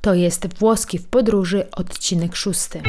To jest Włoski w podróży, odcinek szósty.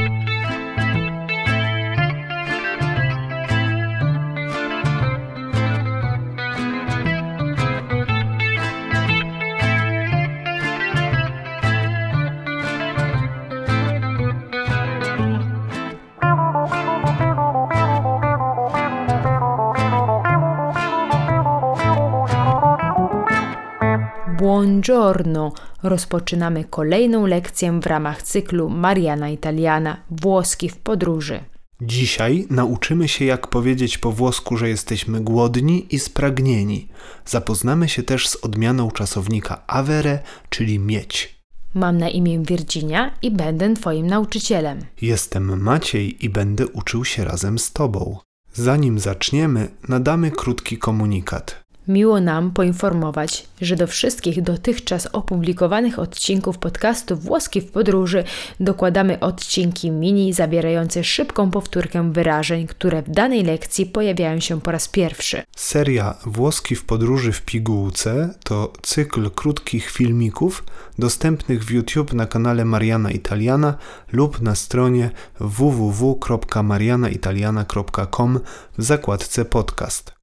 Buongiorno! Rozpoczynamy kolejną lekcję w ramach cyklu Mariana Italiana Włoski w podróży. Dzisiaj nauczymy się, jak powiedzieć po włosku, że jesteśmy głodni i spragnieni. Zapoznamy się też z odmianą czasownika avere, czyli mieć. Mam na imię Virginia i będę Twoim nauczycielem. Jestem Maciej i będę uczył się razem z Tobą. Zanim zaczniemy, nadamy krótki komunikat. Miło nam poinformować, że do wszystkich dotychczas opublikowanych odcinków podcastu Włoski w podróży dokładamy odcinki mini zawierające szybką powtórkę wyrażeń, które w danej lekcji pojawiają się po raz pierwszy. Seria Włoski w podróży w pigułce to cykl krótkich filmików dostępnych w YouTube na kanale Mariana Italiana lub na stronie www.marianaitaliana.com w zakładce podcast.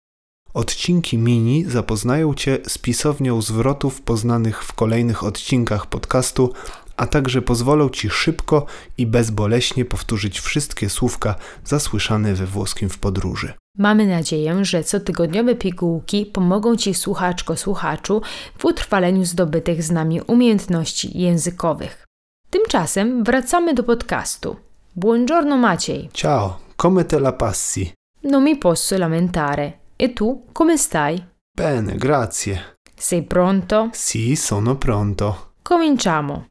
Odcinki mini zapoznają Cię z pisownią zwrotów poznanych w kolejnych odcinkach podcastu, a także pozwolą Ci szybko i bezboleśnie powtórzyć wszystkie słówka zasłyszane we włoskim w podróży. Mamy nadzieję, że cotygodniowe pigułki pomogą Ci, słuchaczko, słuchaczu, w utrwaleniu zdobytych z nami umiejętności językowych. Tymczasem wracamy do podcastu. Buongiorno Maciej. Ciao, come te la passi? Non mi posso lamentare. E tu, come stai? Bene, grazie. Sei pronto? Sì, sono pronto. Cominciamo.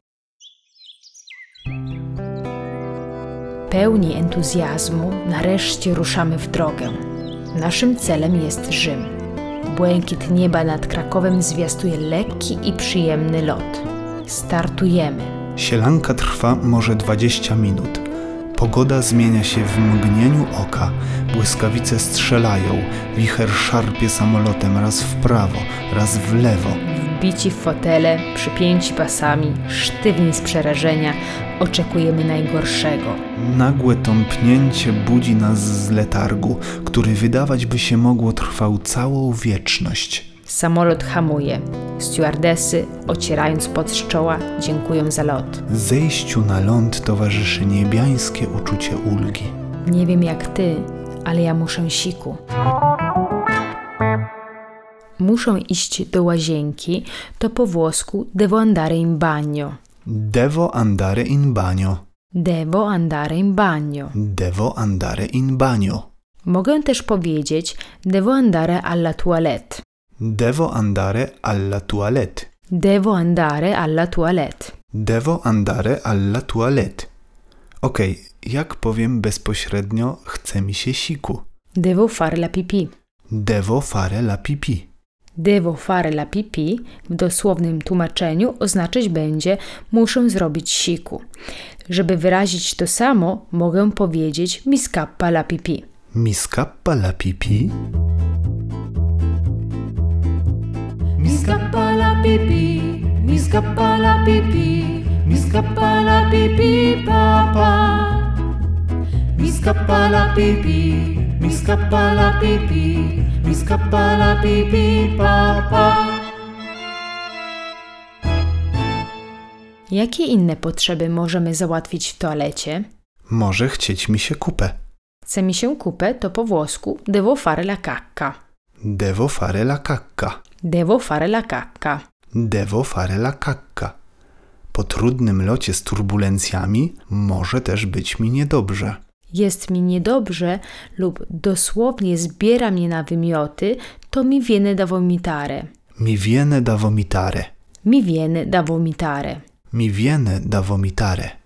Pełni entuzjazmu nareszcie ruszamy w drogę. Naszym celem jest Rzym. Błękit nieba nad Krakowem zwiastuje lekki i przyjemny lot. Startujemy. Sielanka trwa może 20 minut. Pogoda zmienia się w mgnieniu oka, błyskawice strzelają, wicher szarpie samolotem raz w prawo, raz w lewo. Wbici w fotele, przypięci pasami, sztywni z przerażenia, oczekujemy najgorszego. Nagłe tąpnięcie budzi nas z letargu, który wydawać by się mogło trwał całą wieczność. Samolot hamuje. Stewardesy, ocierając pod z czoła, dziękują za lot. Zejściu na ląd towarzyszy niebiańskie uczucie ulgi. Nie wiem jak ty, ale ja muszę siku. Muszę iść do łazienki, to po włosku devo andare in bagno. Devo andare in bagno. Devo andare in bagno. Devo andare in bagno. Mogę też powiedzieć devo andare alla toilette. Devo andare alla toilette. Devo andare alla toilette. Devo andare alla toilette. Okej, jak powiem bezpośrednio, chce mi się siku. Devo fare la pipì. Devo fare la pipì. Devo fare la pipì w dosłownym tłumaczeniu oznaczać będzie muszę zrobić siku. Żeby wyrazić to samo, mogę powiedzieć mi scappa la pipì. Mi scappa la pipì. Mi scappa la pipì, mi scappa la pipì, mi scappa la pipì, papà. Mi scappa la pipì, mi scappa la pipì, mi scappa la pipì, papà. Jakie inne potrzeby możemy załatwić w toalecie? Może chcieć mi się kupę. Chce mi się kupę, to po włosku devo fare la cacca. Devo fare la cacca. Devo fare la cacca. Devo fare la cacca. Po trudnym locie z turbulencjami może też być mi niedobrze. Jest mi niedobrze lub dosłownie zbiera mnie na wymioty, to mi viene da vomitare. Mi viene da vomitare. Mi viene da vomitare. Mi viene da vomitare.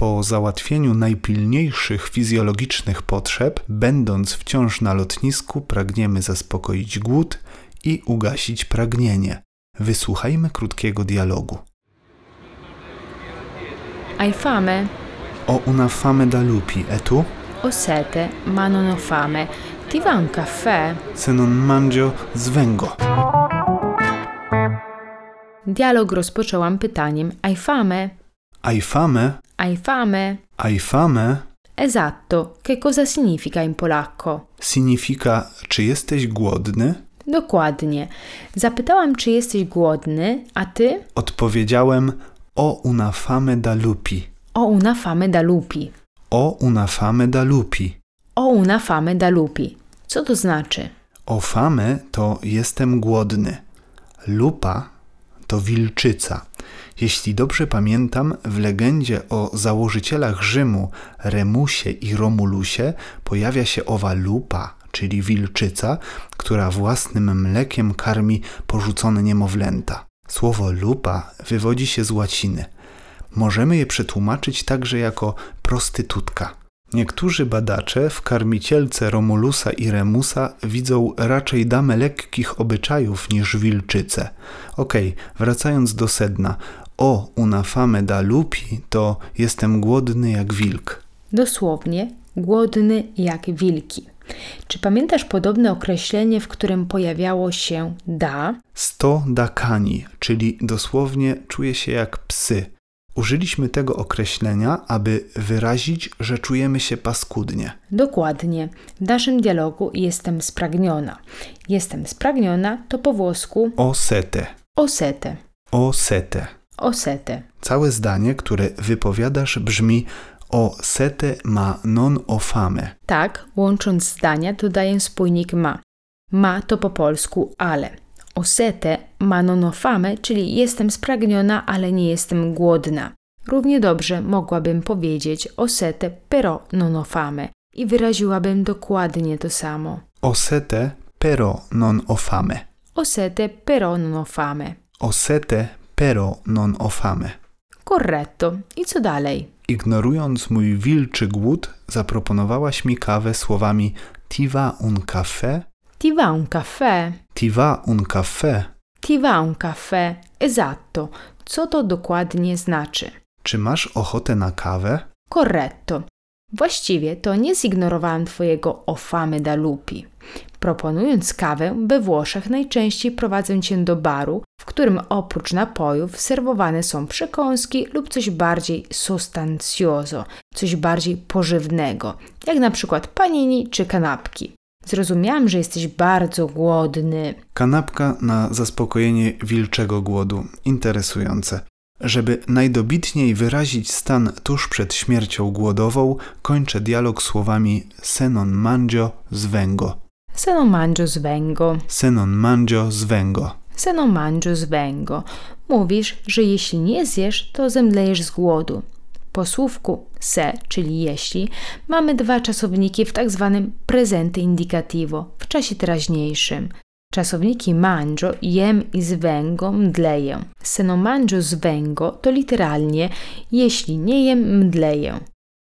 Po załatwieniu najpilniejszych fizjologicznych potrzeb, będąc wciąż na lotnisku, pragniemy zaspokoić głód i ugasić pragnienie. Wysłuchajmy krótkiego dialogu. Hai fame? Ho una fame da lupi, e tu? Ho sete, ma non ho fame. Ti va un caffè? Se non mangio, svengo. Dialog rozpoczęłam pytaniem: Hai fame? Hai fame? Hai fame? Hai fame? Esatto. Che cosa significa in polacco? Significa, czy jesteś głodny? Dokładnie. Zapytałam, czy jesteś głodny, a ty? Odpowiedziałem o una fame da lupi. O una fame da lupi. O una fame da lupi. O una fame da lupi. Co to znaczy? O fame to jestem głodny. Lupa to wilczyca. Jeśli dobrze pamiętam, w legendzie o założycielach Rzymu, Remusie i Romulusie pojawia się owa lupa, czyli wilczyca, która własnym mlekiem karmi porzucone niemowlęta. Słowo lupa wywodzi się z łaciny. Możemy je przetłumaczyć także jako prostytutka. Niektórzy badacze w karmicielce Romulusa i Remusa widzą raczej damę lekkich obyczajów niż wilczycę. Okej, wracając do sedna. O una fame da lupi to jestem głodny jak wilk. Dosłownie głodny jak wilki. Czy pamiętasz podobne określenie, w którym pojawiało się da? Sto dakani, czyli dosłownie czuję się jak psy. Użyliśmy tego określenia, aby wyrazić, że czujemy się paskudnie. Dokładnie. W naszym dialogu jestem spragniona. Jestem spragniona to po włosku Osete, osete. osete. Osete. Całe zdanie, które wypowiadasz, brzmi o sete ma non o fame. Tak, łącząc zdania, dodaję spójnik ma. Ma to po polsku ale. Osete ma non fame, czyli jestem spragniona, ale nie jestem głodna. Równie dobrze mogłabym powiedzieć osete pero non fame i wyraziłabym dokładnie to samo. Osete pero non o fame. Osete pero non fame. Osete pero non o fame. Corretto. I co dalej? Ignorując mój wilczy głód, zaproponowałaś mi kawę słowami Ti va un caffè? Ti va un caffè? Ti va un caffè? Ti va un caffè? Esatto. Co to dokładnie znaczy? Czy masz ochotę na kawę? Corretto. Właściwie to nie zignorowałam Twojego o fame da lupi. Proponując kawę, we Włoszech najczęściej prowadzę Cię do baru, w którym oprócz napojów serwowane są przekąski lub coś bardziej sostancioso, coś bardziej pożywnego, jak na przykład panini czy kanapki. Zrozumiałam, że jesteś bardzo głodny. Kanapka na zaspokojenie wilczego głodu. Interesujące. Żeby najdobitniej wyrazić stan tuż przed śmiercią głodową, kończę dialog słowami se non mangio svengo. Se non mangio svengo. Se non mangio svengo. Se non mangio svengo. Mówisz, że jeśli nie zjesz, to zemdlejesz z głodu. Po słówku se, czyli jeśli, mamy dwa czasowniki w tak zwanym presente indicativo, w czasie teraźniejszym. Czasowniki mangio, jem i svengo, mdleję. Se non mangio svengo to literalnie jeśli nie jem, mdleję.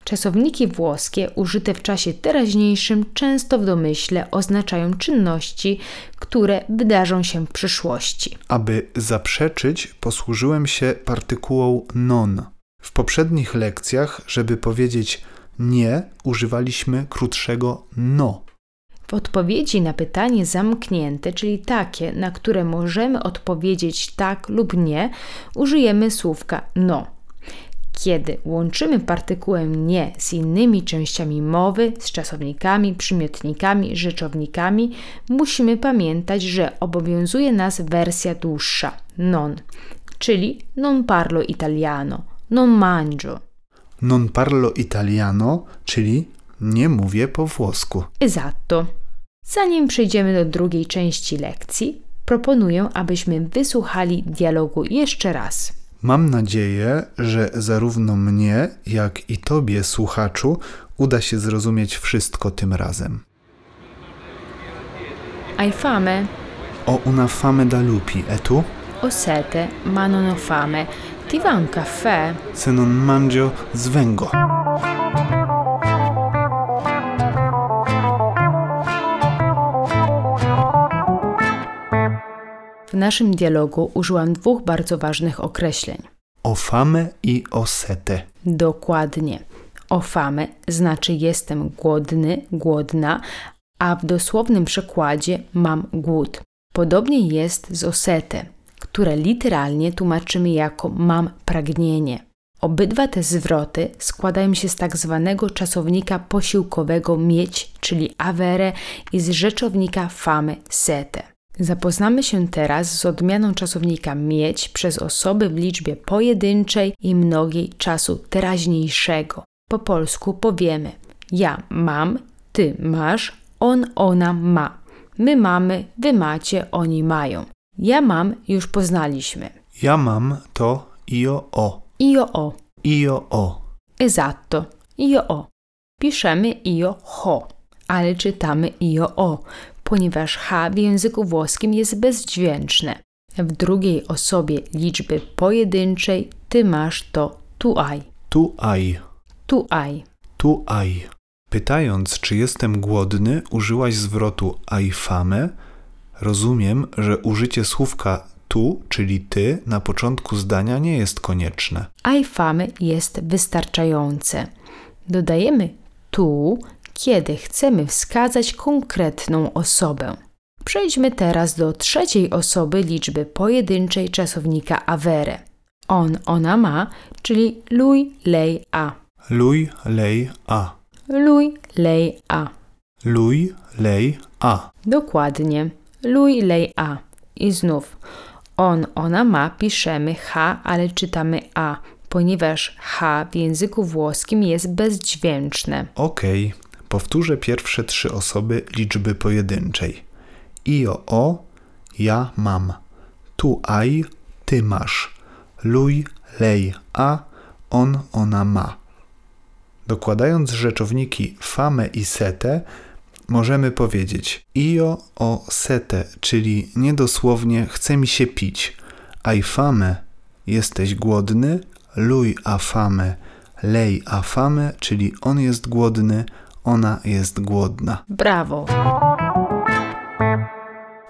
Czasowniki włoskie użyte w czasie teraźniejszym często w domyśle oznaczają czynności, które wydarzą się w przyszłości. Aby zaprzeczyć, posłużyłem się partykułą non. W poprzednich lekcjach, żeby powiedzieć nie, używaliśmy krótszego no. W odpowiedzi na pytanie zamknięte, czyli takie, na które możemy odpowiedzieć tak lub nie, użyjemy słówka no. Kiedy łączymy partykułę nie z innymi częściami mowy, z czasownikami, przymiotnikami, rzeczownikami, musimy pamiętać, że obowiązuje nas wersja dłuższa non, czyli non parlo italiano, non mangio. Non parlo italiano, czyli nie mówię po włosku. Esatto. Zanim przejdziemy do drugiej części lekcji, proponuję, abyśmy wysłuchali dialogu jeszcze raz. Mam nadzieję, że zarówno mnie, jak i tobie, słuchaczu, uda się zrozumieć wszystko tym razem. Hai fame? O una fame da lupi, e tu? Ho sete, ma non ho fame. Ti va un caffè? Se non mangio, svengo. Naszym dialogu użyłam dwóch bardzo ważnych określeń. O fame i o sete. Dokładnie. O fame znaczy jestem głodny, głodna, a w dosłownym przekładzie mam głód. Podobnie jest z osete, które literalnie tłumaczymy jako mam pragnienie. Obydwa te zwroty składają się z tak zwanego czasownika posiłkowego mieć, czyli avere, i z rzeczownika fame, sete. Zapoznamy się teraz z odmianą czasownika mieć przez osoby w liczbie pojedynczej i mnogiej czasu teraźniejszego. Po polsku powiemy: Ja mam, ty masz, on, ona ma. My mamy, wy macie, oni mają. Ja mam już poznaliśmy. Ja mam to io o. Io o. Io o. Esatto. Io o. Piszemy io ho, ale czytamy io o, ponieważ h w języku włoskim jest bezdźwięczne. W drugiej osobie liczby pojedynczej ty masz to tu ai. Tu ai. Tu ai. Tu ai. Pytając, czy jestem głodny, użyłaś zwrotu ai fame. Rozumiem, że użycie słówka tu, czyli ty, na początku zdania nie jest konieczne. Ai fame jest wystarczające. Dodajemy tu, kiedy chcemy wskazać konkretną osobę. Przejdźmy teraz do trzeciej osoby liczby pojedynczej czasownika avere. On, ona ma, czyli lui, lei, a. Lui, lei, a. Lui, lei, a. Lui, lei, a. Dokładnie. Lui, lei, a. I znów. On, ona ma, piszemy H, ale czytamy A, ponieważ H w języku włoskim jest bezdźwięczne. Okej, powtórzę pierwsze trzy osoby liczby pojedynczej. Io o, ja mam. Tu ai, ty masz. Lui, lei, a, on, ona ma. Dokładając rzeczowniki fame i sete, możemy powiedzieć io o sete, czyli niedosłownie chce mi się pić. Ai fame, jesteś głodny. Lui a fame, lei a fame, czyli on jest głodny, ona jest głodna. Brawo!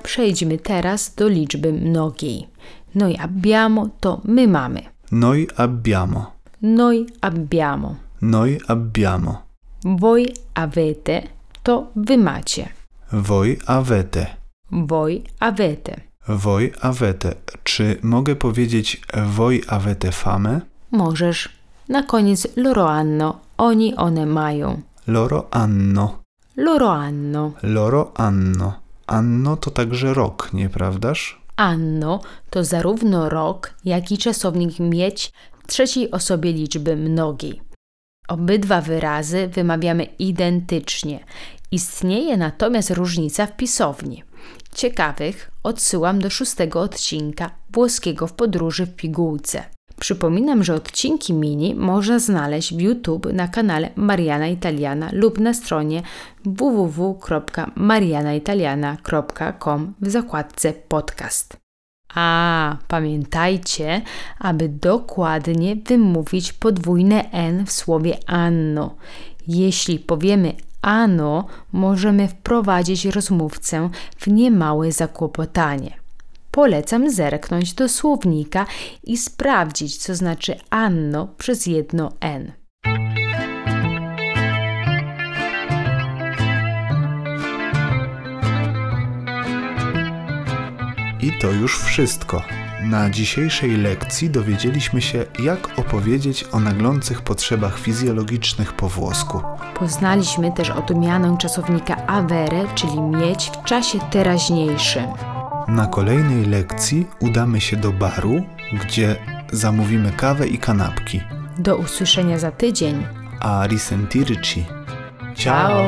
Przejdźmy teraz do liczby mnogiej. Noi abbiamo to my mamy. Noi abbiamo. Noi abbiamo. Noi abbiamo. Voi avete to wy macie. Voi avete. Voi avete. Voi avete. Czy mogę powiedzieć voi avete fame? Możesz. Na koniec loro hanno. Oni, one mają. Loro anno. Loro hanno. Loro anno. Anno to także rok, nieprawdaż? Anno to zarówno rok, jak i czasownik mieć w trzeciej osobie liczby mnogiej. Obydwa wyrazy wymawiamy identycznie. Istnieje natomiast różnica w pisowni. Ciekawych odsyłam do szóstego odcinka włoskiego w podróży w pigułce. Przypominam, że odcinki mini można znaleźć w YouTube na kanale Mariana Italiana lub na stronie www.marianaitaliana.com w zakładce podcast. A, pamiętajcie, aby dokładnie wymówić podwójne N w słowie anno. Jeśli powiemy ano, możemy wprowadzić rozmówcę w niemałe zakłopotanie. Polecam zerknąć do słownika i sprawdzić, co znaczy anno przez jedno N. I to już wszystko. Na dzisiejszej lekcji dowiedzieliśmy się, jak opowiedzieć o naglących potrzebach fizjologicznych po włosku. Poznaliśmy też odmianę czasownika avere, czyli mieć w czasie teraźniejszym. Na kolejnej lekcji udamy się do baru, gdzie zamówimy kawę i kanapki. Do usłyszenia za tydzień. A risentirci. Ciao.